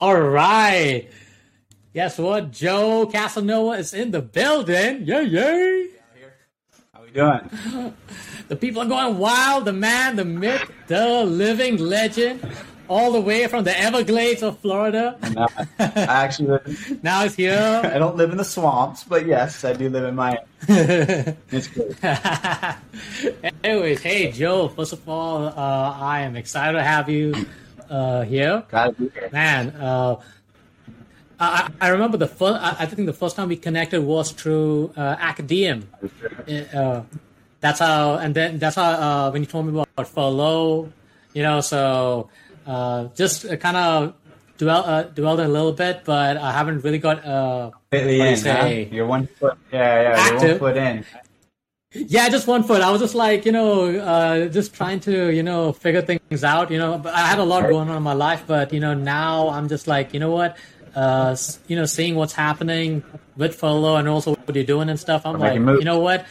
All right. Guess what? Joe Casanova is in the building. Yay, yay. How we doing? The people are going wild. The man, the myth, the living legend, all the way from the Everglades of Florida. No, I actually live, Now he's here. I don't live in the swamps, but yes, I do live in Miami. It's good. Anyways, hey Joe. First of all, uh, I am excited to have you uh, here. Glad to be here. Man, uh, I, I remember the first. I I think the first time we connected was through uh, Acadium. Uh, that's how, and then that's how uh, when you told me about furlough, you know. So uh, just kind of dwell uh, dwelled a little bit, but I haven't really got. Uh, Completely What do you in, huh? You're one foot. Yeah, yeah, you're one foot in. Yeah, just one foot. I was just like, you know, uh, just trying to, you know, figure things out. You know, I had a lot going on in my life, but you know, now I'm just like, you know what, uh, you know, seeing what's happening with furlough and also what you're doing and stuff. I'm like, you know what,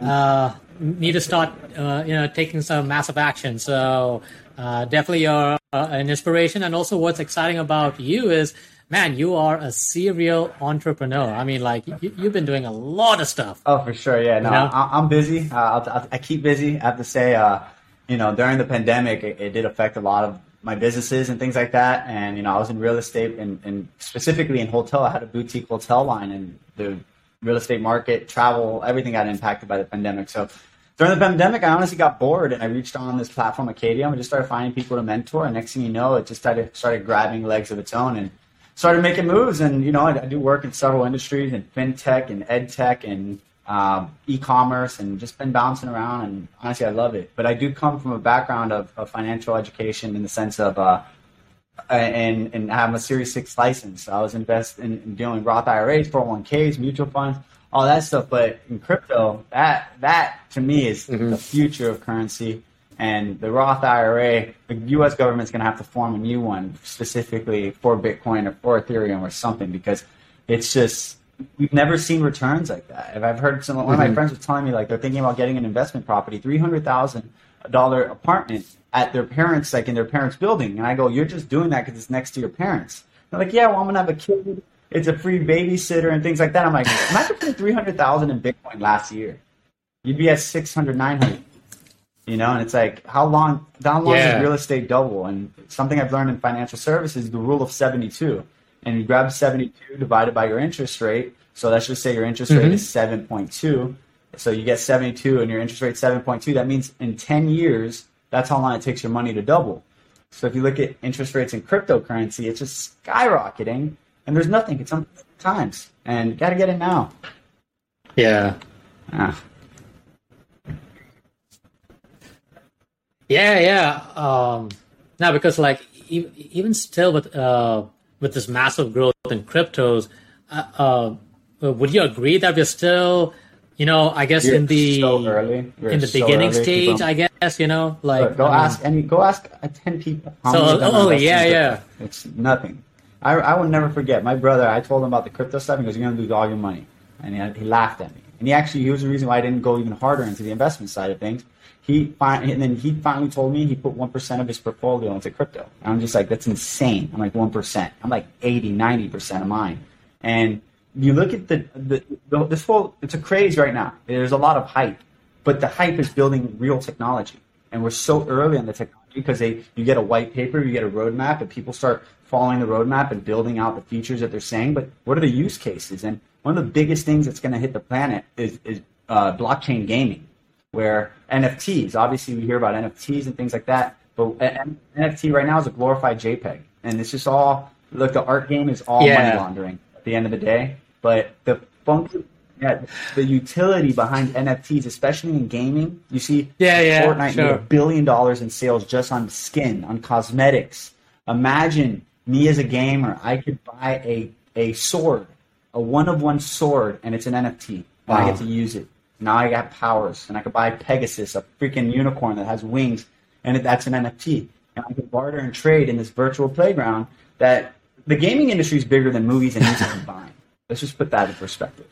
uh, need to start, uh, you know, taking some massive action. So uh, definitely you're uh, an inspiration, and also what's exciting about you is. Man, you are a serial entrepreneur. I mean, like you, you've been doing a lot of stuff. Oh, for sure. Yeah, no, You know? I, I'm busy. Uh, I keep busy. I have to say, uh, you know, during the pandemic, it, it did affect a lot of my businesses and things like that. And you know, I was in real estate and, and specifically in hotel. I had a boutique hotel line, and the real estate market, travel, everything got impacted by the pandemic. So during the pandemic, I honestly got bored, and I reached on this platform, Acadium, and just started finding people to mentor. And next thing you know, it just started started grabbing legs of its own and started making moves. And you know, I, I do work in several industries, in fintech and edtech and um, e-commerce, and just been bouncing around. And honestly, I love it. But I do come from a background of, of financial education in the sense of. Uh, and and have a Series Six license. I was invest in, in doing Roth IRAs, 401ks, mutual funds, all that stuff. But in crypto, that that to me is the future of currency. And the Roth IRA, the U.S. government's going to have to form a new one specifically for Bitcoin or for Ethereum or something because it's just we've never seen returns like that. If I've heard some one of my mm-hmm. friends was telling me like they're thinking about getting an investment property, three hundred thousand dollar apartment at their parents, like in their parents' building, and I go, you're just doing that because it's next to your parents. They're like, yeah, well, I'm gonna have a kid. It's a free babysitter and things like that. I'm like, imagine putting three hundred thousand in Bitcoin last year. You'd be at 600, 900. You know, and it's like, how long? How long Yeah. does real estate double? And something I've learned in financial services, is the rule of seventy-two. And you grab seventy-two divided by your interest rate. So let's just say your interest rate is seven point two. So you get seventy-two, and your interest rate seven point two. That means in ten years, that's how long it takes your money to double. So if you look at interest rates in cryptocurrency, it's just skyrocketing, and there's nothing. It's on times, and you got to get it now. Yeah. Ah. Yeah, yeah. Um, now, because like e- even still with uh, with this massive growth in cryptos, uh, uh, would you agree that we're still, you know, I guess You're in the so early. In the so beginning stage, People- I guess you know, like go ask any. Go ask uh, ten people. So, many of them oh, yeah, yeah. It's nothing. I, I will never forget. My brother. I told him about the crypto stuff. He goes, "You're gonna lose all your money," and he, he laughed at me. And he actually he was the reason why I didn't go even harder into the investment side of things. He fin- and then he finally told me he put one percent of his portfolio into crypto. And I'm just like, that's insane. I'm like one percent. I'm like 80, 90 percent of mine. And you look at the, the, the this whole it's a craze right now. There's a lot of hype, but the hype is building real technology, and we're so early on the technology because they you get a white paper, you get a roadmap, and people start following the roadmap and building out the features that they're saying. But what are the use cases? And one of the biggest things that's going to hit the planet is is uh, blockchain gaming, where NFTs. Obviously, we hear about NFTs and things like that, but NFT right now is a glorified JPEG, and it's just all look. The art game is all Yeah. money laundering at the end of the day. But the function, yeah, the utility behind NFTs, especially in gaming, you see, Yeah, yeah, Fortnite made a billion dollars in sales just on skin, on cosmetics. Imagine me as a gamer, I could buy a a sword, a one of one sword, and it's an NFT, and I get to use it. Now I got powers, and I could buy Pegasus, a freaking unicorn that has wings, and that's an NFT. And I can barter and trade in this virtual playground. That the gaming industry is bigger than movies and music combined. Let's just put that in perspective.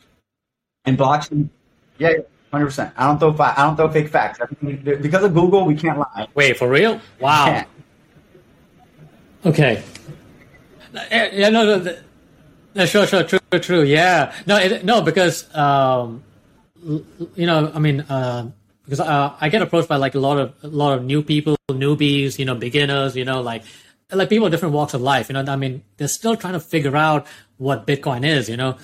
And blockchain, yeah, hundred percent. I don't throw fa- I don't throw fake facts. Because of Google, we can't lie. wait for real? Wow. Okay. yeah, no, no, no, sure, sure, true, true, yeah. No, it, no, because um, you know, I mean, uh, because uh, I get approached by like a lot of a lot of new people, newbies, you know, beginners, you know, like like people of different walks of life. You know, I mean, they're still trying to figure out what Bitcoin is. You know,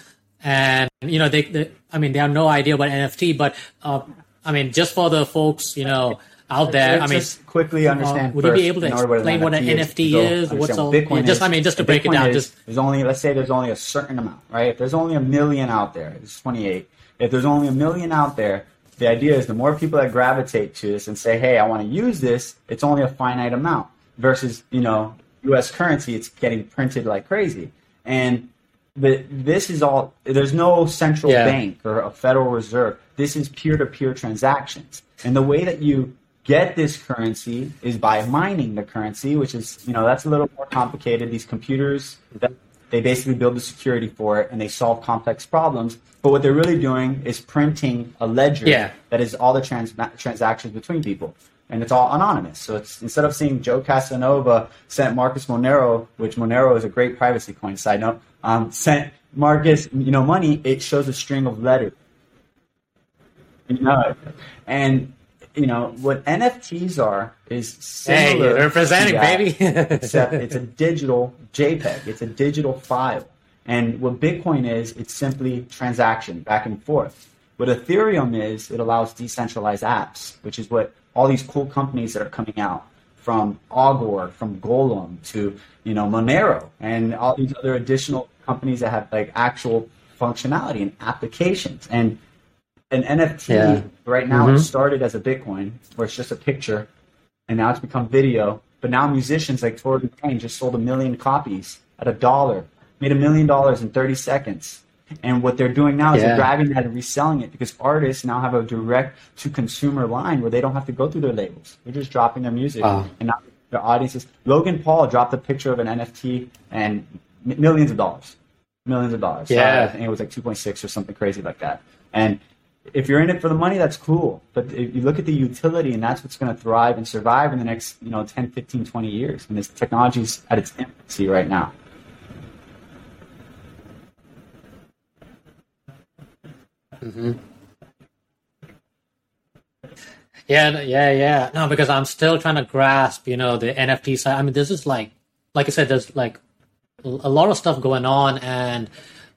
and you know, they, they I mean, they have no idea what NFT, but uh, I mean, just for the folks, you know out there. I mean, just quickly uh, understand. Uh, would you be able to explain what an NFT is? What's all? Bitcoin yeah, just I mean, just to break Bitcoin it down, is, just there's only let's say there's only a certain amount, right? If there's only a million out there, it's 28. If there's only a million out there, the idea is the more people that gravitate to this and say, "Hey, I want to use this," it's only a finite amount. Versus, you know, U.S. currency, it's getting printed like crazy, and but this is all. There's no central Yeah. bank or a Federal Reserve. This is peer-to-peer transactions, and the way that you get this currency is by mining the currency, which is you know that's a little more complicated. These computers that they basically build the security for it and they solve complex problems. But what they're really doing is printing a ledger Yeah. that is all the trans- transactions between people. And it's all anonymous. So it's instead of seeing Joe Casanova sent Marcus Monero, which Monero is a great privacy coin, side note, um, sent Marcus, you know, money, it shows a string of letters. You know, and you know what NFTs are is hey, similar. you're representing, that, baby. except it's a digital JPEG. It's a digital file. And what Bitcoin is, it's simply transaction back and forth. What Ethereum is, it allows decentralized apps, which is what all these cool companies that are coming out from Augur, from Golem to you know Monero, and all these other additional companies that have like actual functionality and applications. And an NFT Yeah. right now Mhm. it started as a Bitcoin, where it's just a picture, and now it's become video. But now musicians like Torben Payne just sold a million copies at a dollar, made a million dollars in 30 seconds. And what they're doing now is Yeah. they're grabbing that and reselling it because artists now have a direct to consumer line where they don't have to go through their labels. They're just dropping their music. Wow. And now their audiences. Logan Paul dropped a picture of an NFT and millions of dollars. Millions of dollars. Yeah. I think it was like 2.6 or something crazy like that. And if you're in it for the money, that's cool. But if you look at the utility, and that's what's going to thrive and survive in the next, you know, 10, 15, 20 years. And this technology's at its infancy right now. Hmm. Yeah, yeah, yeah. No, because I'm still trying to grasp, you know, the NFT side. I mean, this is like, like I said, there's like a lot of stuff going on, and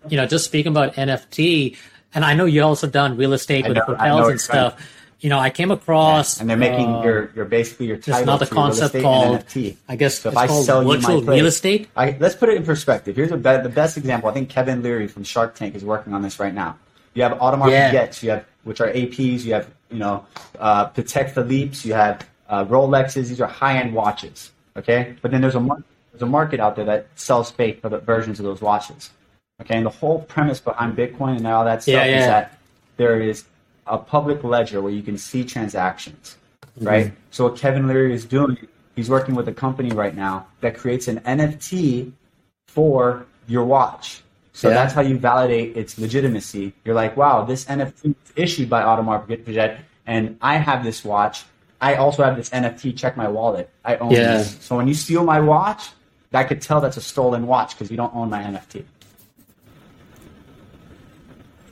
you know, just speaking about NFT, and I know you also done real estate I with know- hotels and stuff. You know, I came across And they're making uh, your, your basically your title another to real concept estate called- and NFT. I guess So if I sell you my place- real estate. I, let's put it in perspective. Here's a be- the best example. I think Kevin Leary from Shark Tank is working on this right now. You have Audemars Yeah. Piguets, you have which are APs. You have you know uh, Patek Philippe's. You have uh, Rolexes. These are high end watches. Okay, but then there's a there's a market out there that sells fake versions of those watches. Okay, and the whole premise behind Bitcoin and all that stuff Yeah, is that there is a public ledger where you can see transactions, mm-hmm. right? So what Kevin Leary is doing, he's working with a company right now that creates an NFT for your watch. So Yeah. that's how you validate its legitimacy. You're like, wow, this NFT is issued by Audemars Piguet, and I have this watch. I also have this NFT. Check my wallet. I own Yeah. this. So when you steal my watch, I could tell that's a stolen watch because you don't own my NFT.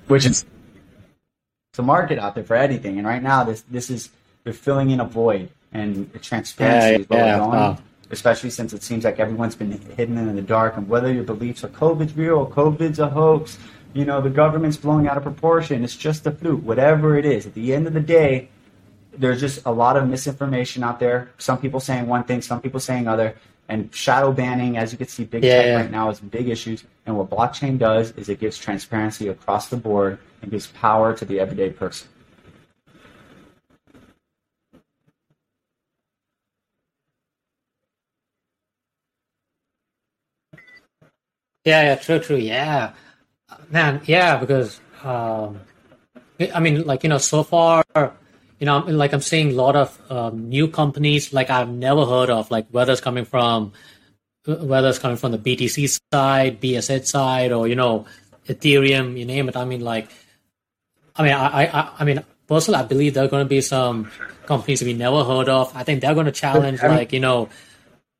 Which is it's a market out there for anything, and right now this this is they're filling in a void, and transparency Yeah, is what yeah, we're going. wow. Especially since it seems like everyone's been hidden in the dark, and whether your beliefs are COVID's real, or COVID's a hoax, you know the government's blowing out of proportion. It's just a fluke. Whatever it is, at the end of the day, there's just a lot of misinformation out there. Some people saying one thing, some people saying other. And shadow banning, as you can see, big Yeah, tech yeah. right now is big issues. And what blockchain does is it gives transparency across the board and gives power to the everyday person. Yeah, yeah, true, true. Yeah, man. Yeah, because um, I mean, like you know, so far, you know, like I'm seeing a lot of um, new companies like I've never heard of, like whether it's coming from whether it's coming from the BTC side, BSH side, or you know, Ethereum, you name it. I mean, like, I mean, I, I, I mean, personally, I believe there are going to be some companies we never heard of. I think they're going to challenge, I mean- like, you know,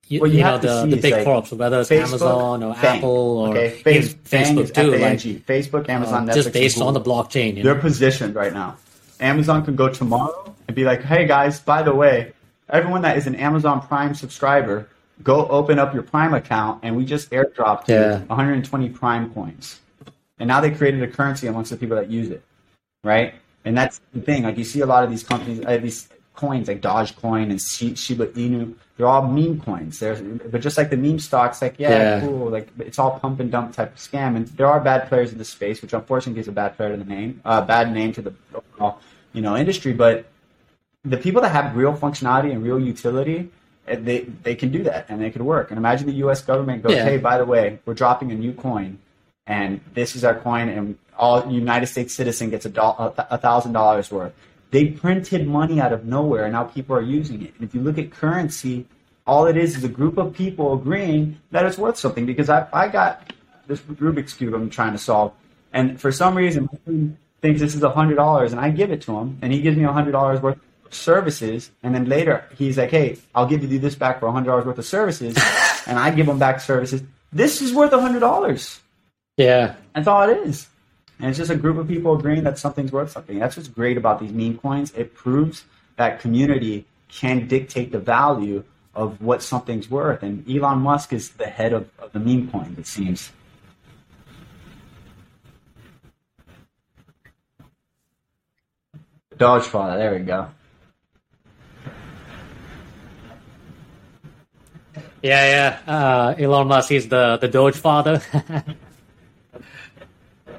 you, What you you know the, the big like, corps, whether it's Facebook, Amazon or FANG, Apple or okay, Face, Facebook too, like Facebook, Amazon, Netflix, just based on the blockchain. You They're know? positioned right now. Amazon could go tomorrow and be like, "Hey guys, by the way, everyone that is an Amazon Prime subscriber, go open up your Prime account, and we just airdropped Yeah. 120 Prime coins." And now they created a currency amongst the people that use it, right? And that's the thing. Like you see a lot of these companies, uh, these coins like Dogecoin and Shi- Shiba Inu, they're all meme coins. There's, but just like the meme stocks, like yeah, Yeah. cool, like it's all pump and dump type of scam. And there are bad players in this space, which unfortunately gives a bad player to the name, uh, bad name to the overall, you know, industry. But the people that have real functionality and real utility, eh, they they can do that and they could work. And imagine the U.S. government goes, Yeah. hey, by the way, we're dropping a new coin, and this is our coin, and all United States citizen gets a thousand dollars worth. They printed money out of nowhere, and now people are using it. And if you look at currency, all it is is a group of people agreeing that it's worth something. Because I I got this Rubik's cube I'm trying to solve, and for some reason my friend thinks this is a hundred dollars, and I give it to him, and he gives me a hundred dollars worth of services, and then later he's like, "Hey, I'll give you this back for a hundred dollars worth of services," and I give him back services. This is worth a hundred dollars. Yeah, That's all it is. And it's just a group of people agreeing that something's worth something. That's what's great about these meme coins. It proves that community can dictate the value of what something's worth. And Elon Musk is the head of, of the meme coin, it seems. Dogefather, there we go. yeah, yeah. Uh, Elon Musk, is the the Doge father.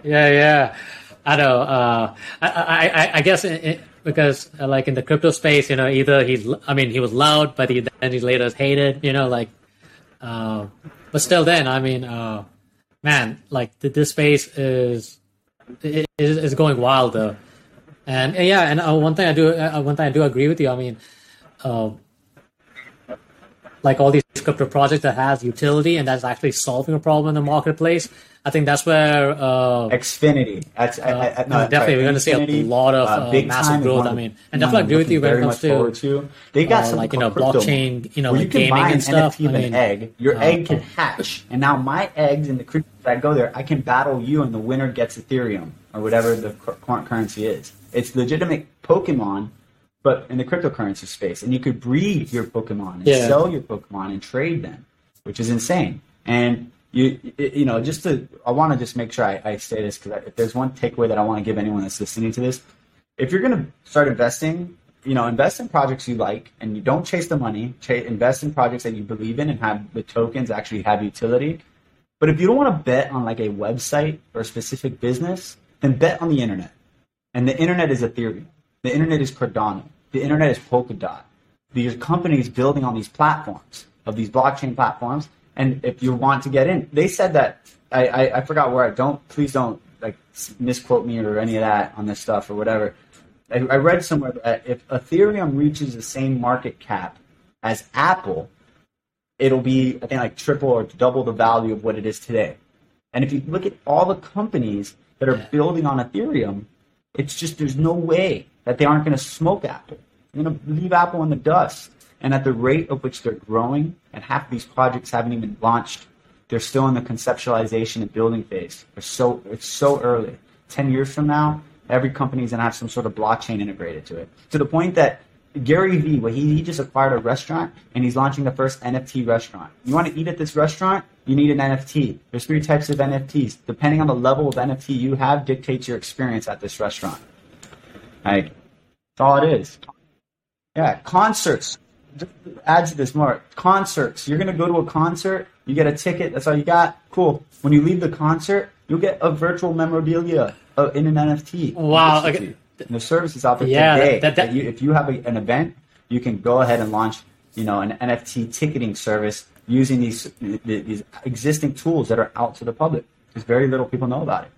yeah, yeah. I know. Uh, I, I, I, guess it, it, because uh, like in the crypto space, you know, either he's, I mean, he was loud, but he then he later hated, you know, like, uh, but still, then I mean, uh, man, like th- this space is is going wild though, and uh, yeah, and uh, one thing I do, uh, one thing I do agree with you. I mean, uh, like all these crypto projects that has utility and that's actually solving a problem in the marketplace. I think that's where uh, Axie Infinity. That's, I, I, no, no, definitely, sorry, we're gonna see a lot of, uh, big massive growth, I mean, and definitely agree with you when it comes to, to. They got uh, something like, you know, blockchain, you know, like you can gaming buy an and stuff. NFT I an egg. Your uh, egg can hatch, and now my eggs in the crypto that go there, I can battle you, and the winner gets Ethereum or whatever the cur- current currency is. It's legitimate Pokemon, but in the cryptocurrency space, and you could breed your Pokemon and Yeah. sell your Pokemon and trade them, which is insane. And you, you know, just to, I want to just make sure I, I say this because if there's one takeaway that I want to give anyone that's listening to this, if you're going to start investing, you know, invest in projects you like, and you don't chase the money. Ch- invest in projects that you believe in and have the tokens actually have utility. But if you don't want to bet on like a website or a specific business, then bet on the internet. And the internet is Ethereum. The internet is Cardano. The internet is Polkadot. These companies building on these platforms of these blockchain platforms. And if you want to get in, they said that I, I, I forgot where I don't please don't like misquote me or any of that on this stuff or whatever. I, I read somewhere that if Ethereum reaches the same market cap as Apple, it'll be I think like triple or double the value of what it is today. And if you look at all the companies that are building on Ethereum, it's just there's no way that they aren't going to smoke Apple. They're going to leave Apple in the dust. And at the rate of which they're growing, and half of these projects haven't even launched, they're still in the conceptualization and building phase. They're so it's so early. Ten years from now, every company is going to have some sort of blockchain integrated to it. To the point that Gary Vee, well, he, he just acquired a restaurant and he's launching the first NFT restaurant. You want to eat at this restaurant? You need an NFT. There's three types of NFTs. Depending on the level of NFT you have, dictates your experience at this restaurant. Like, that's all it is. Yeah, concerts. Just add to this more. Concerts. You're gonna go to a concert. You get a ticket. That's all you got. Cool. When you leave the concert, you'll get a virtual memorabilia uh, in an NFT. Wow, okay. And the service is out there Yeah, today. that- that- you, if you have a, an event, you can go ahead and launch, you know, an NFT ticketing service using these these existing tools that are out to the public. Because very little people know about it.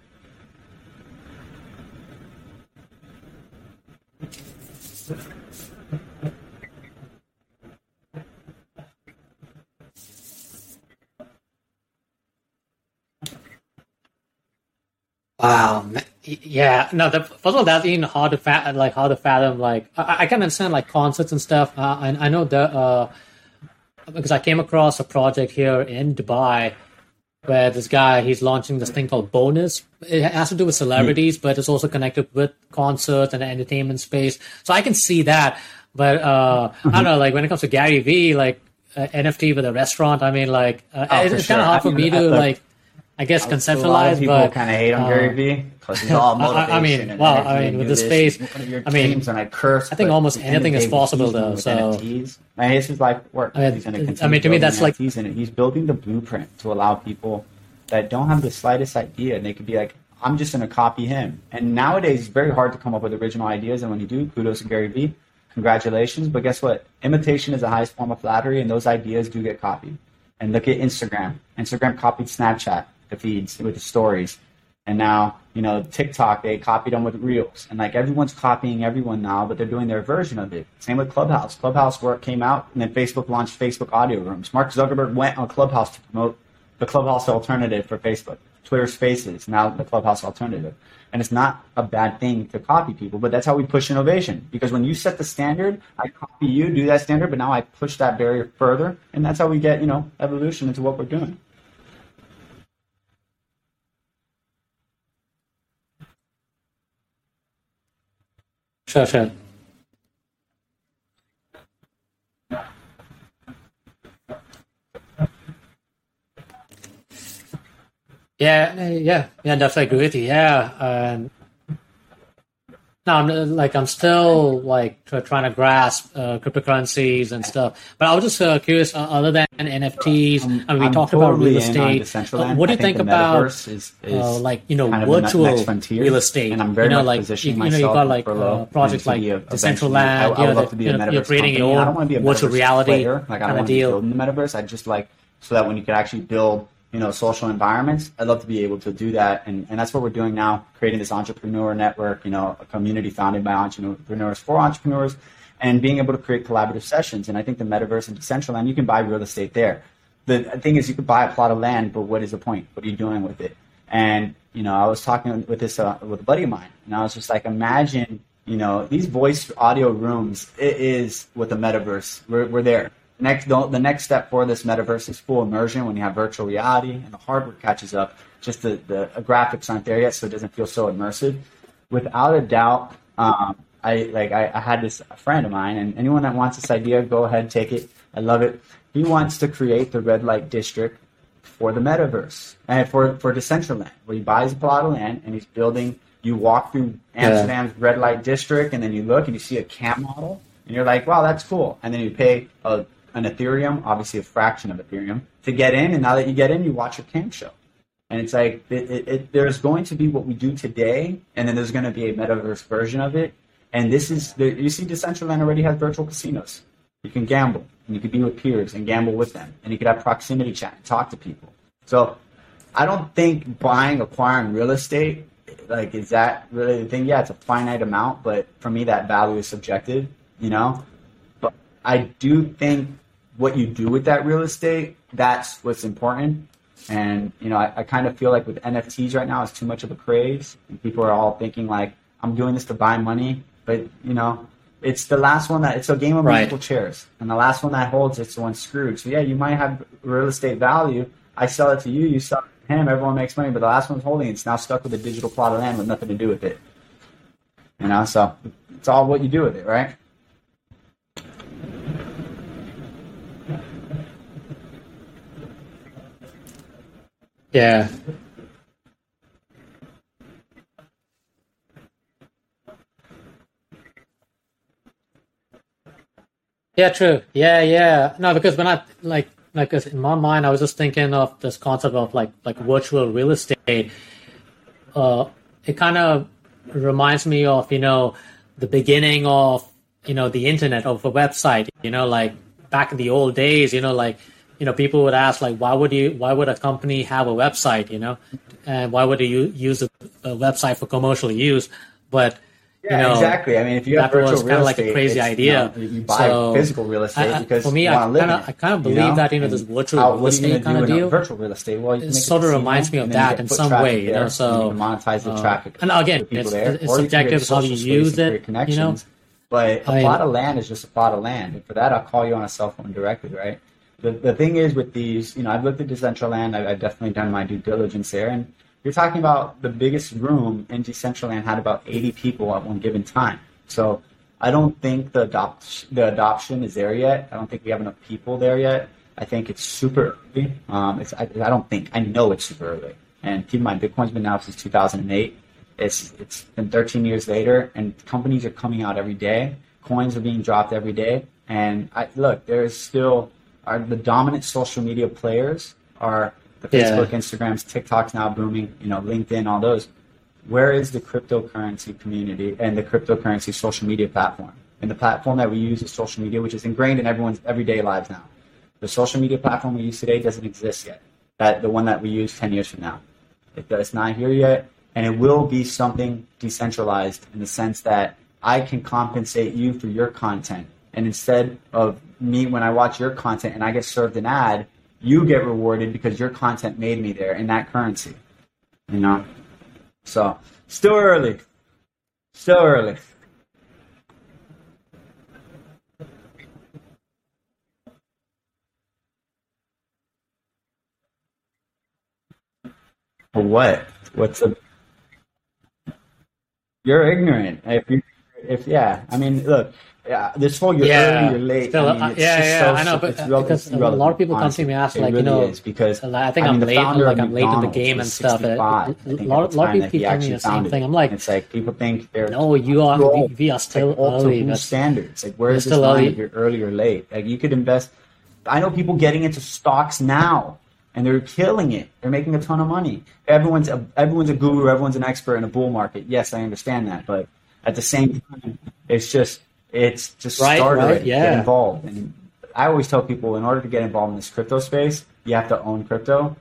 Wow. Yeah. No. The, first of all, that's even hard to fathom. Like how to fathom. Like I, I can understand like concerts and stuff. Uh, and I know the uh, because I came across a project here in Dubai where this guy he's launching this thing called Bonus. It has to do with celebrities, but it's also connected with concerts and the entertainment space. So I can see that. But uh, I don't know, like when it comes to Gary Vee, like uh, NFT with a restaurant, I mean, like uh, Oh, it's, for it's kind of sure. hard for I me to like, I guess A lot conceptualize. people But kind of hate on uh, Gary Vee because he's all I- I- motivation. I mean, well, I mean, with this. space, One of your I mean, and I curse. I think almost at the end of the anything is possible, though, so- NFTs, it's his life work. I mean, I to mean, to me, that's like- NFTs, and he's building the blueprint to allow people that don't have the slightest idea, and they could be like, "I'm just going to copy him." And nowadays, it's very hard to come up with original ideas, and when you do, kudos to Gary Vee. Congratulations, but guess what? Imitation is the highest form of flattery, and those ideas do get copied. And look at Instagram. Instagram copied Snapchat, the feeds with the stories. And now, you know, TikTok, they copied them with Reels. And like everyone's copying everyone now, but they're doing their version of it. Same with Clubhouse. Clubhouse work came out, and then Facebook launched Facebook audio rooms. Mark Zuckerberg went on Clubhouse to promote the Clubhouse alternative for Facebook. Twitter Spaces, now the Clubhouse alternative. And it's not a bad thing to copy people, but that's how we push innovation. Because when you set the standard, I copy you, do that standard, but now I push that barrier further, and that's how we get, you know, evolution into what we're doing. Sure. Yeah, yeah, yeah. Definitely agree with you. Yeah, and no, I'm uh, like I'm still like trying to grasp uh, cryptocurrencies and stuff. But I was just uh, curious. Uh, other than NFTs, I mean, we I'm talked about real estate. Uh, what do you think, the about is, is uh, like you know kind of the ne- virtual frontier. real estate? And I'm very you know, much like positioning you, you know, you got in like uh, projects like Decentraland. eventually- I, I you know, love to that, be you a know, metaverse you're creating your I own don't want to be a virtual reality player. Like I kind don't of want to deal. building the metaverse. I just like so that when you could actually build you know social environments i'd love to be able to do that. And, and that's what we're doing now creating this entrepreneur network you know a community founded by entrepreneurs for entrepreneurs and being able to create collaborative sessions. And i think the metaverse and decentraland you can buy real estate there. The thing is you could buy a plot of land but what is the point? What are you doing with it? And you know i was talking with this uh, with a buddy of mine and i was just like imagine you know these voice audio rooms it is what the metaverse we're, we're there next the, the next step for this metaverse is full immersion when you have virtual reality and the hardware catches up. Just the, the graphics aren't there yet so it doesn't feel so immersive. Without a doubt um, i like I, I had this friend of mine and anyone that wants this idea go ahead take it. I love it. He wants to create the red light district for the metaverse and for for decentraland where he buys a plot of land and he's building you walk through amsterdam's red light district and then you look and you see a camp model and you're like wow that's cool. And then you pay a an Ethereum, obviously a fraction of Ethereum, to get in. And now that you get in, you watch a camp show. And it's like it, it, it, there's going to be what we do today, and then there's going to be a metaverse version of it. And this is the, you see, Decentraland already has virtual casinos. You can gamble, and you can be with peers and gamble with them, and you could have proximity chat and talk to people. So I don't think buying, acquiring real estate, like, is that really the thing? Yeah, it's a finite amount, but for me, that value is subjective, you know? I do think what you do with that real estate, that's what's important. And, you know, I, I kind of feel like with NFTs right now, it's too much of a craze. And people are all thinking, like, I'm doing this to buy money. But, you know, it's the last one that, it's a game of Right. musical chairs. And the last one that holds, it's the one screwed. So, yeah, you might have real estate value. I sell it to you, you sell it to him, everyone makes money. But the last one's holding, it's now stuck with a digital plot of land with nothing to do with it. You know, so it's all what you do with it, right? Yeah. Yeah, true. Yeah, yeah. No, because when I like like in my mind, I was just thinking of this concept of like like virtual real estate. Uh, it kind of reminds me of you know the beginning of you know the internet of a website. You know, like back in the old days. You know, like you know people would ask like why would you why would a company have a website? You know, and why would you use a, a website for commercial use? But Yeah, you know, exactly. I mean, if you have that was virtual kinda real like a crazy idea. You, know, you buy So, physical real estate I- I- because for me, I want to live kinda- it, I kinda you believe know? that, you know, And this virtual how- real what are you gonna estate in a deal, Virtual real estate. Well, you it can make a sort of reminds me of and then you that in some way, you know, so, you monetize the uh, traffic. and again, it's- it's or you can subjective how you use it, you know? But a plot of land is just a plot of land. And for that, I'll call you on a cell phone directly, right? The, the thing is with these, you know, I've looked at Decentraland. I've, I've definitely done my due diligence there, and you're talking about the biggest room in Decentraland had about 80 people at one given time. So I don't think the adopt the adoption is there yet. I don't think we have enough people there yet. I think it's super early. Um, it's, I, I don't think I know it's super early. And keep in mind, Bitcoin's been out since 2008. It's it's been 13 years later, and companies are coming out every day. Coins are being dropped every day. And I, look, there's still are the dominant social media players are the Facebook, yeah. Instagrams, TikTok's now booming. You know, LinkedIn, all those. Where is the cryptocurrency community and the cryptocurrency social media platform? And the platform that we use is social media, which is ingrained in everyone's everyday lives now. The social media platform we use today doesn't exist yet. That the one that we use 10 years from now. It's not here yet, and it will be something decentralized in the sense that I can compensate you for your content. And instead of me, when I watch your content and I get served an ad, you get rewarded because your content made me there in that currency. You know? So, still early. Still early. What? What's a? You're ignorant. If you, if yeah, I mean, look, yeah, this whole you're yeah. early, you're late. Still, I mean, uh, yeah, yeah, so, I know, but uh, because a lot of people come to me ask, like, really you know, because I think I am late, like I'm late in the game and stuff. A lot, a lot of people keep telling me the same thing. I'm like, it's like people think they're no, you are, we, we are still like, early. standards? Like, where is this line you're early or late? Like, you could invest. I know people getting into stocks now and they're killing it. They're making a ton of money. Everyone's a, everyone's a guru. Everyone's an expert in a bull market. Yes, I understand that, but at the same time, it's just it's just right, start right, yeah. get involved. And I always tell people, in order to get involved in this crypto space, you have to own crypto.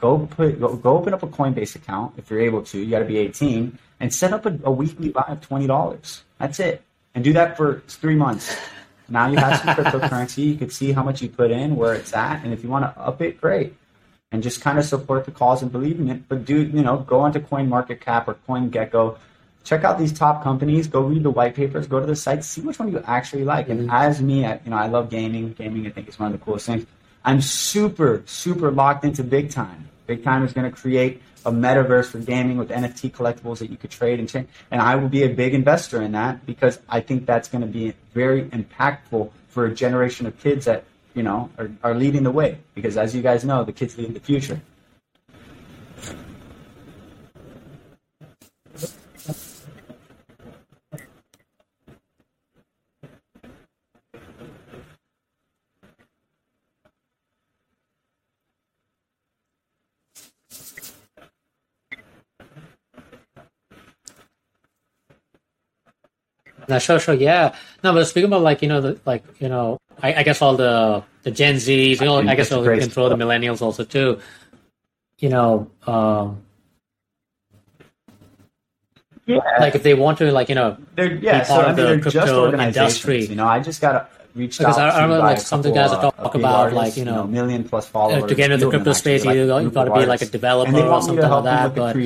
Go put go, go open up a Coinbase account if you're able to. You got to be 18 and set up a, a weekly buy of twenty dollars. That's it, and do that for three months. Now you have some cryptocurrency. You can see how much you put in, where it's at, and if you want to up it, great and just kind of support the cause and believe in it. But do you know go onto CoinMarketCap or CoinGecko, check out these top companies, go read the white papers, go to the sites, see which one you actually like. Mm-hmm. And as me, I, you know, I love gaming. Gaming, I think, is one of the coolest things. I'm super, super locked into Big Time. Big Time is going to create a metaverse for gaming with NFT collectibles that you could trade and change. And I will be a big investor in that because I think that's going to be very impactful for a generation of kids that you know, are, are leading the way because, as you guys know, the kids lead the future. No, sure, sure, yeah. No, but speaking about like you know, the, like you know, I, I guess all the the Gen Zs, you know, I, I guess we can throw the millennials also too. You know, um, yeah. like if they want to, like you know, they're, yeah, be part so, of I mean, the crypto industry. You know, I just got reached because out. I, I remember like some of the guys that talk about artists, like you know, you know, million plus followers. to get into the crypto space, like, you, you got to be like a developer or something like that. But,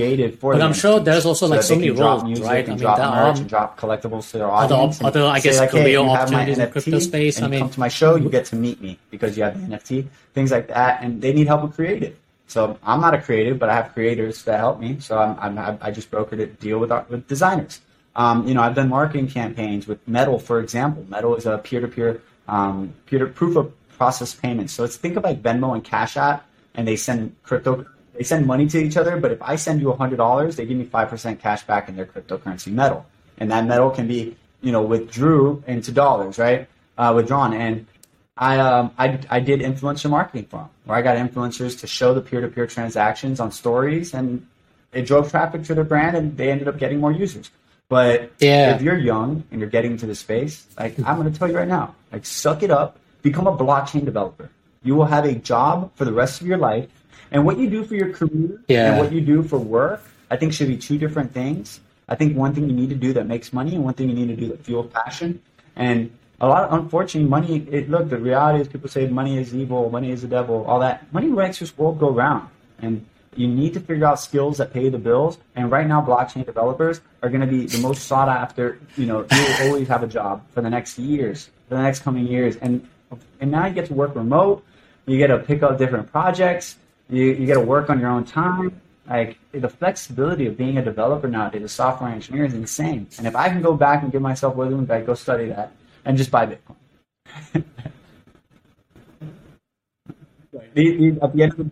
but I'm sure there's also like so many roles, right? I mean, drop merch um, and drop collectibles to their audience. Other, other I guess like, career opportunities in crypto space. I mean, come to my show, you get to meet me because you have the NFT, things like that, and they need help with creative. So I'm not a creative, but I have creators that help me. So I'm, I'm I just brokered a deal with with designers. Um, you know, I've done marketing campaigns with Metal, for example. Metal is a peer-to-peer um, proof of process payments. So let's think of like Venmo and Cash App, and they send crypto, they send money to each other. But if I send you hundred dollars, they give me five percent cash back in their cryptocurrency metal, and that metal can be you know withdrew into dollars, right? Uh, withdrawn, and I, um, I I did influencer marketing for them, where I got influencers to show the peer-to-peer transactions on stories, and it drove traffic to their brand, and they ended up getting more users. But yeah. if you're young and you're getting into the space, like I'm going to tell you right now, like suck it up, become a blockchain developer. You will have a job for the rest of your life, and what you do for your career yeah. and what you do for work, I think should be two different things. I think one thing you need to do that makes money, and one thing you need to do that fuels passion. And a lot of unfortunately, money. It, look, the reality is people say money is evil, money is the devil, all that. Money makes this world go round, and you need to figure out skills that pay the bills. And right now, blockchain developers are going to be the most sought after. You know, you will always have a job for the next years, for the next coming years. And and now you get to work remote. You get to pick up different projects. You, you get to work on your own time. Like the flexibility of being a developer nowadays, a software engineer is insane. And if I can go back and give myself wisdom, I go study that and just buy Bitcoin. at the end of the,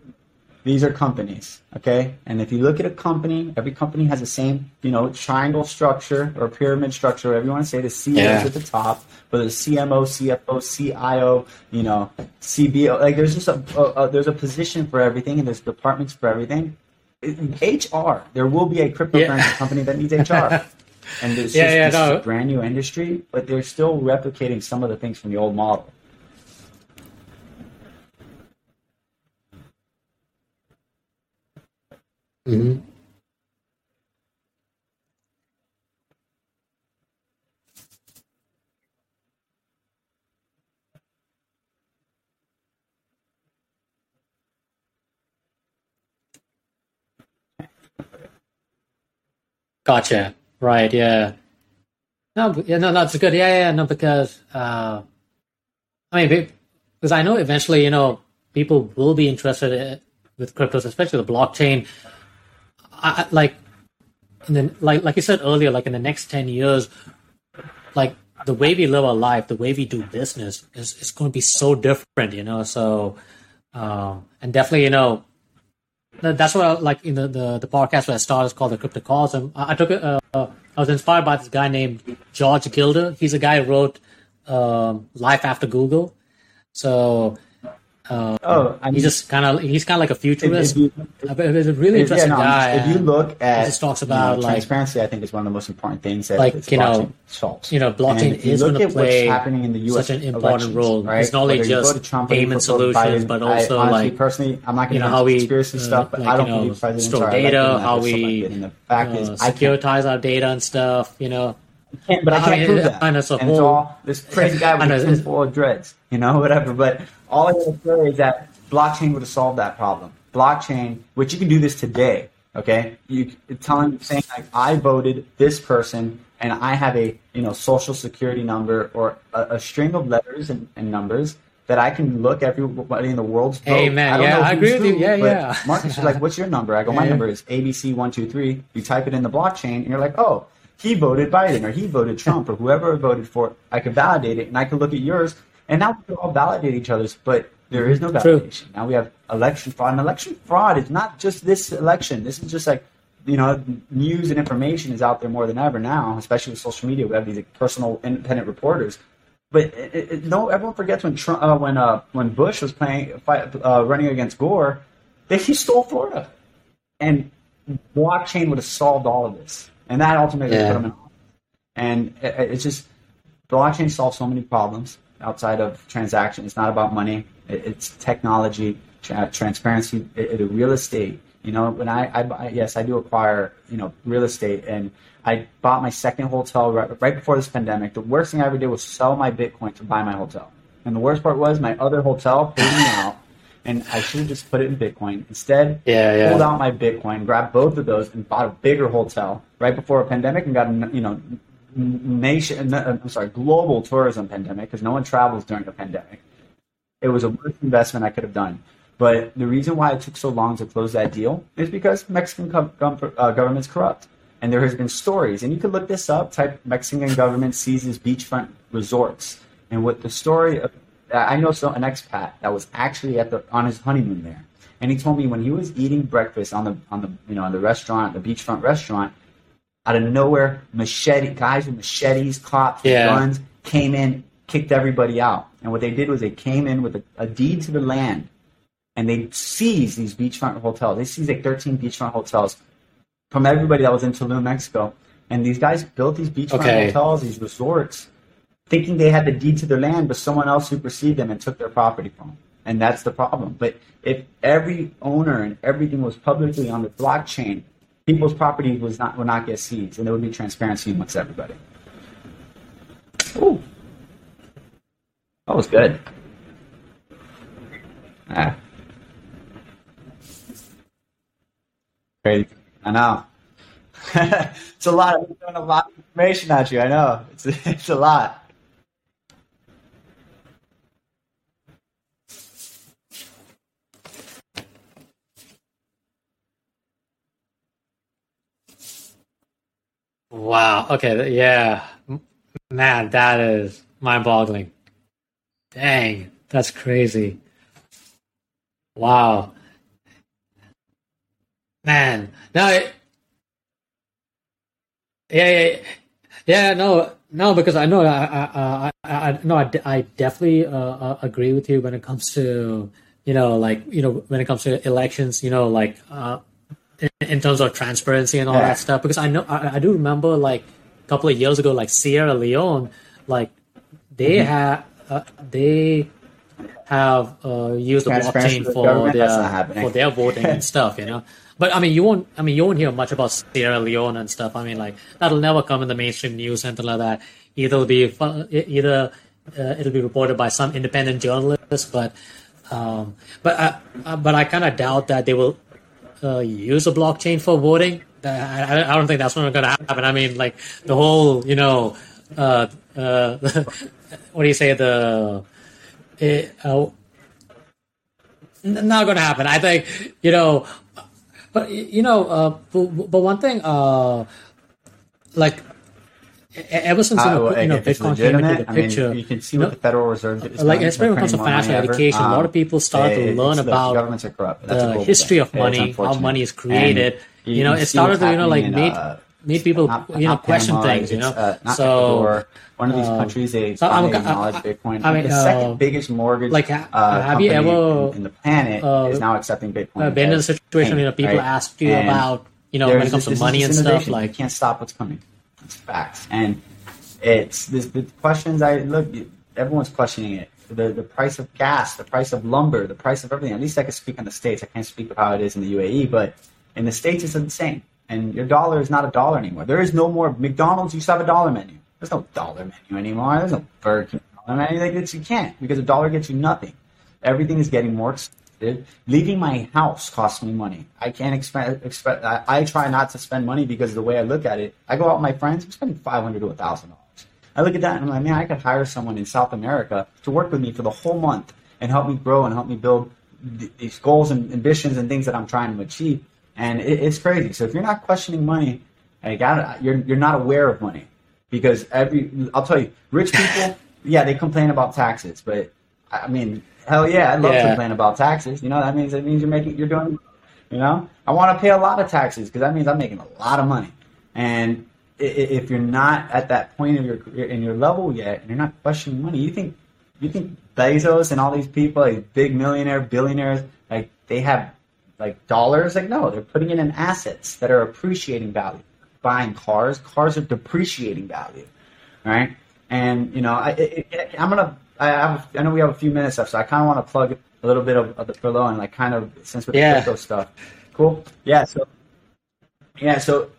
these are companies, okay? And if you look at a company, every company has the same, you know, triangle structure or pyramid structure, whatever you want to say. The CEO yeah. at the top, but the CMO, CFO, CIO, you know, CBO. Like there's just a, a, a there's a position for everything, and there's departments for everything. HR. There will be a cryptocurrency yeah. company that needs HR. And it's yeah, just yeah, no. a brand new industry, but they're still replicating some of the things from the old model. Mm-hmm. Gotcha. Right. Yeah. No. Yeah. No. That's good. Yeah. Yeah. No. Because uh, I mean, because I know eventually, you know, people will be interested with cryptos, especially the blockchain. I, like, in the, like like you said earlier, like in the next ten years, like the way we live our life, the way we do business is is going to be so different. You know. So, um, and definitely, you know, that's what I, like in the, the, the podcast where I started is called the Crypto Cause. I, I took it. Uh, I was inspired by this guy named George Gilder. He's a guy who wrote um, Life After Google. So um, oh, I mean, he's just kind of he's kind of like a futurist. If, if you, he's a really interesting yeah, no, guy. If you look at, he just talks about you know, like transparency, I think is one of the most important things that like you know solves. You know, blockchain is going to play happening in the US such an important role. Right? It's not only just Trump payment solutions, Biden, but also I, honestly, like personally, I'm not going to you know how we conspiracy uh, stuff, but like, I don't you know, believe presidents store data, how we the fact uh, is, securitize our data and stuff. You know. Can't, but I can't I mean, prove that. And it's, a and whole, it's all this crazy guy with his full dreads, you know, whatever. But all I want to say is that blockchain would have solved that problem. Blockchain, which you can do this today, okay? You telling saying like I voted this person and I have a you know social security number or a, a string of letters and, and, numbers that I can look everybody in the world's vote. Man, I yeah, I agree with you. Yeah, yeah. Marcus is like, what's your number? I go, my yeah. number is ABC one two three. You type it in the blockchain, and you're like, oh, he voted Biden or he voted Trump or whoever voted for. It. I can validate it, and I can look at yours, and now we can all validate each other's. But there is no validation. True. Now we have election fraud. And election fraud is not just this election. This is just like, you know, news and information is out there more than ever now, especially with social media. We have these personal independent reporters. But it, it, no, everyone forgets when Trump, uh, when uh, when Bush was playing fight, uh, running against Gore, that he stole Florida, and blockchain would have solved all of this, and that ultimately yeah. put him in office. And it, it's just blockchain solves so many problems outside of transaction. It's not about money. It's technology, tra- transparency, it, it, real estate. You know, when I, I, yes, I do acquire, you know, real estate and I bought my second hotel right, right before this pandemic. The worst thing I ever did was sell my Bitcoin to buy my hotel. And the worst part was my other hotel paid me out and I should have just put it in Bitcoin. Instead, yeah, yeah. pulled out my Bitcoin, grabbed both of those, and bought a bigger hotel right before a pandemic, and got you know nation. I'm sorry, global tourism pandemic because no one travels during a pandemic. It was a worst investment I could have done. But the reason why it took so long to close that deal is because Mexican com- uh, government's corrupt. And there has been stories, and you could look this up, type Mexican government seizes beachfront resorts. And what the story of, I know so, an expat that was actually at the, on his honeymoon there. And he told me when he was eating breakfast on the, on the, you know, on the restaurant, the beachfront restaurant, out of nowhere, machete, guys with machetes, cops, yeah. guns came in, kicked everybody out. And what they did was they came in with a, a deed to the land and they seized these beachfront hotels. They seized like 13 beachfront hotels from everybody that was in Tulum, Mexico. And these guys built these beachfront okay. hotels, these resorts, thinking they had the deed to their land, but someone else superseded them and took their property from them. And that's the problem. But if every owner and everything was publicly on the blockchain, people's property was not would not get seized, and there would be transparency amongst everybody. Ooh. That was good. Ah. Crazy. I know. it's a lot. I'm throwing a lot of information at you. I know. It's it's a lot. Wow. Okay. Yeah. Man, that is mind-boggling. Dang, that's crazy. Wow. Man, no. It, yeah, yeah, yeah. No, no, because I know I, I, I, I no, I, I definitely uh, uh, agree with you when it comes to you know, like you know, when it comes to elections, you know, like uh, in, in terms of transparency and all yeah. that stuff. Because I know I, I, do remember like a couple of years ago, like Sierra Leone, like they mm-hmm. have uh, they have uh, used the blockchain for their for their voting and stuff, you know. But I mean, you won't. I mean, you won't hear much about Sierra Leone and stuff. I mean, like that'll never come in the mainstream news, something like that. Either it'll be either uh, it'll be reported by some independent journalist, but um, but I, uh, but I kind of doubt that they will uh, use a blockchain for voting. I, I don't think that's going to happen. I mean, like the whole, you know, uh, uh, what do you say? The it, uh, not going to happen. I think, you know, but you know, uh, but, but one thing, uh, like ever since you know, uh, you know Bitcoin came into the picture, I mean, you can see what the Federal Reserve is like especially when it comes to financial education. Um, a lot of people start to learn about the history of money, how money is created. And you know, it started to you know like in, made uh, made people not, you know question Panama, things. You know, uh, so one of these um, countries they so finally acknowledge Bitcoin. I mean, the second uh, biggest mortgage like uh, have you ever in the planet is now accepting Bitcoin. been in a situation you know people ask you about you know when it comes to money and stuff like you can't stop what's coming. Facts. And it's this, the questions I look, everyone's questioning it. The, the price of gas, the price of lumber, the price of everything. At least I can speak on the States. I can't speak of how it is in the UAE, but in the States, it's insane. And your dollar is not a dollar anymore. There is no more McDonald's used to have a dollar menu. There's no dollar menu anymore. There's no Burger King menu. Like, you can't because a dollar gets you nothing. Everything is getting more expensive Leaving my house costs me money. I can't expect. expect I, I, try not to spend money because the way I look at it, I go out with my friends. I'm spending five hundred to thousand dollars. I look at that and I'm like, man, I could hire someone in South America to work with me for the whole month and help me grow and help me build th- these goals and ambitions and things that I'm trying to achieve. And it, it's crazy. So if you're not questioning money, got you're you're not aware of money because every I'll tell you, rich people, yeah, they complain about taxes, but I mean, hell yeah, I love yeah. to complain about taxes. You know, that means it means you're making, you're doing, you know, I want to pay a lot of taxes because that means I'm making a lot of money. And if you're not at that point of your career in your level yet, and you're not questioning money, you think you think Bezos and all these people, these big millionaire billionaires, like they have like dollars? Like no, they're putting it in assets that are appreciating value. Buying cars, cars are depreciating value, right? And you know, I, I'm gonna I have, I know we have a few minutes left, so I kind of want to plug a little bit of, of the Furlough and like kind of since with yeah. the crypto stuff. Cool. Yeah. So yeah. So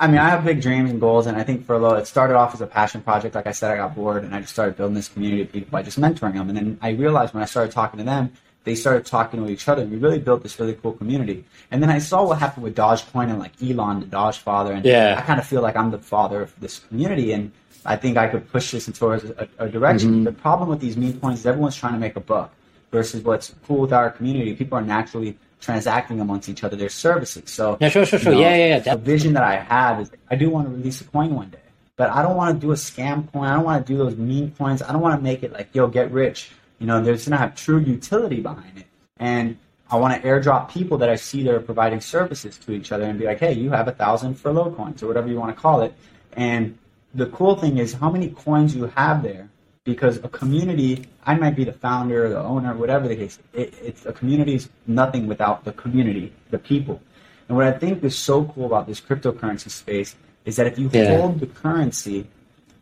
I mean, I have big dreams and goals, and I think Furlough it started off as a passion project. Like I said, I got bored, and I just started building this community of people by just mentoring them. And then I realized when I started talking to them, they started talking to each other, and we really built this really cool community. And then I saw what happened with Dogecoin and like Elon, the Doge father, and yeah. I kind of feel like I'm the father of this community. And I think I could push this into a, a direction. Mm-hmm. The problem with these meme coins is everyone's trying to make a buck versus what's cool with our community. People are naturally transacting amongst each other their services. So yeah, sure, sure, sure. Know, yeah, yeah, yeah. The vision that I have is I do want to release a coin one day, but I don't want to do a scam coin. I don't want to do those meme coins. I don't want to make it like yo get rich. You know, there's gonna have true utility behind it, and I want to airdrop people that I see that are providing services to each other and be like, hey, you have a thousand furlough coins or whatever you want to call it, and the cool thing is how many coins you have there because a community i might be the founder or the owner whatever the case it, it's a community is nothing without the community the people. And what i think is so cool about this cryptocurrency space is that if you yeah. hold the currency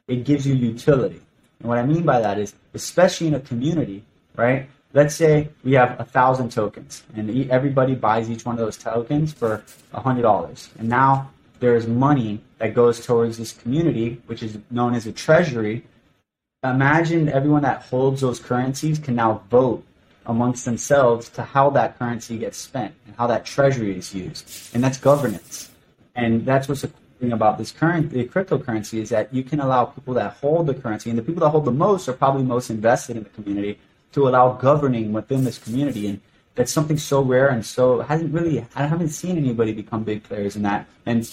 it gives you utility. And what i mean by that is especially in a community right? Let's say we have a thousand tokens and everybody buys each one of those tokens for a hundred dollars. And now there's money that goes towards this community, which is known as a treasury. Imagine everyone that holds those currencies can now vote amongst themselves to how that currency gets spent and how that treasury is used. And that's governance. And that's what's the thing about this current the cryptocurrency is that you can allow people that hold the currency and the people that hold the most are probably most invested in the community to allow governing within this community and that's something so rare and so hasn't really I haven't seen anybody become big players in that and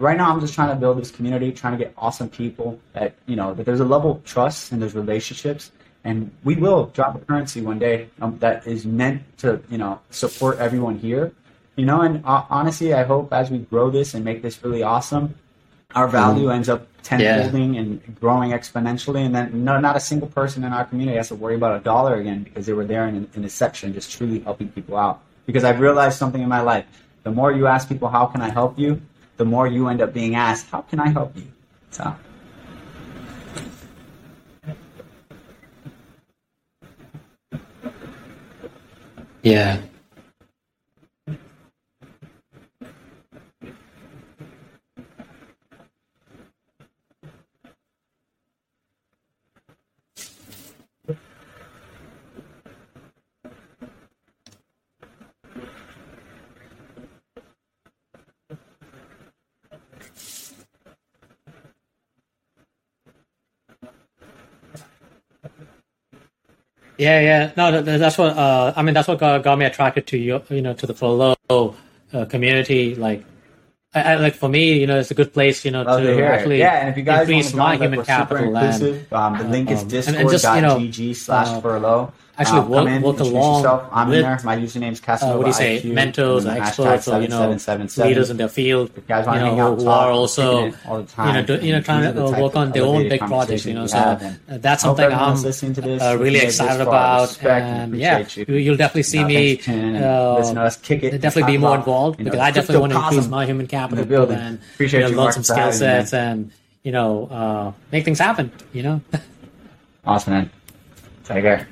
right now I'm just trying to build this community, trying to get awesome people that you know that there's a level of trust and there's relationships, and we will drop a currency one day um, that is meant to you know support everyone here, you know. And uh, honestly, I hope as we grow this and make this really awesome, our value mm. ends up tenfolding yeah. and growing exponentially, and then no, not a single person in our community has to worry about a dollar again because they were there in, in a section just truly helping people out. Because I've realized something in my life: the more you ask people, "How can I help you?" The more you end up being asked, "How can I help you?" So. Yeah. Yeah, yeah. No, that's what. Uh, I mean, that's what got, got me attracted to you. You know, to the flow uh, community. Like, I, I, like for me, you know, it's a good place, you know, Love to, actually yeah. And if you guys increase my human capital and um, the link is um, discord.gg slash uh, furlough actually um, work, in, work along yourself. I'm with, in there. My username is Casanova. Uh, what do you say? IQ, mentors, experts, or you know, leaders in their field. You guys you know, who are also you know, do, you know, trying to work on their own big projects. You know, so uh, that's something I'm uh, really excited about. And yeah, you'll definitely see me definitely be more involved because I definitely want to increase my human capital and learn some skill sets and you know uh, make things happen. You know. Awesome, man. Take care.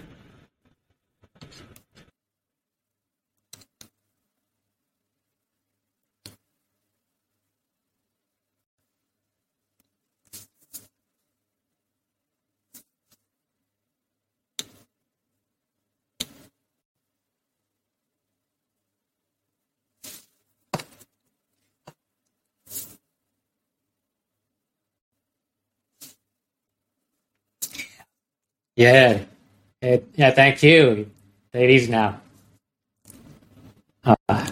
Yeah. It, yeah, thank you. Ladies now. Uh,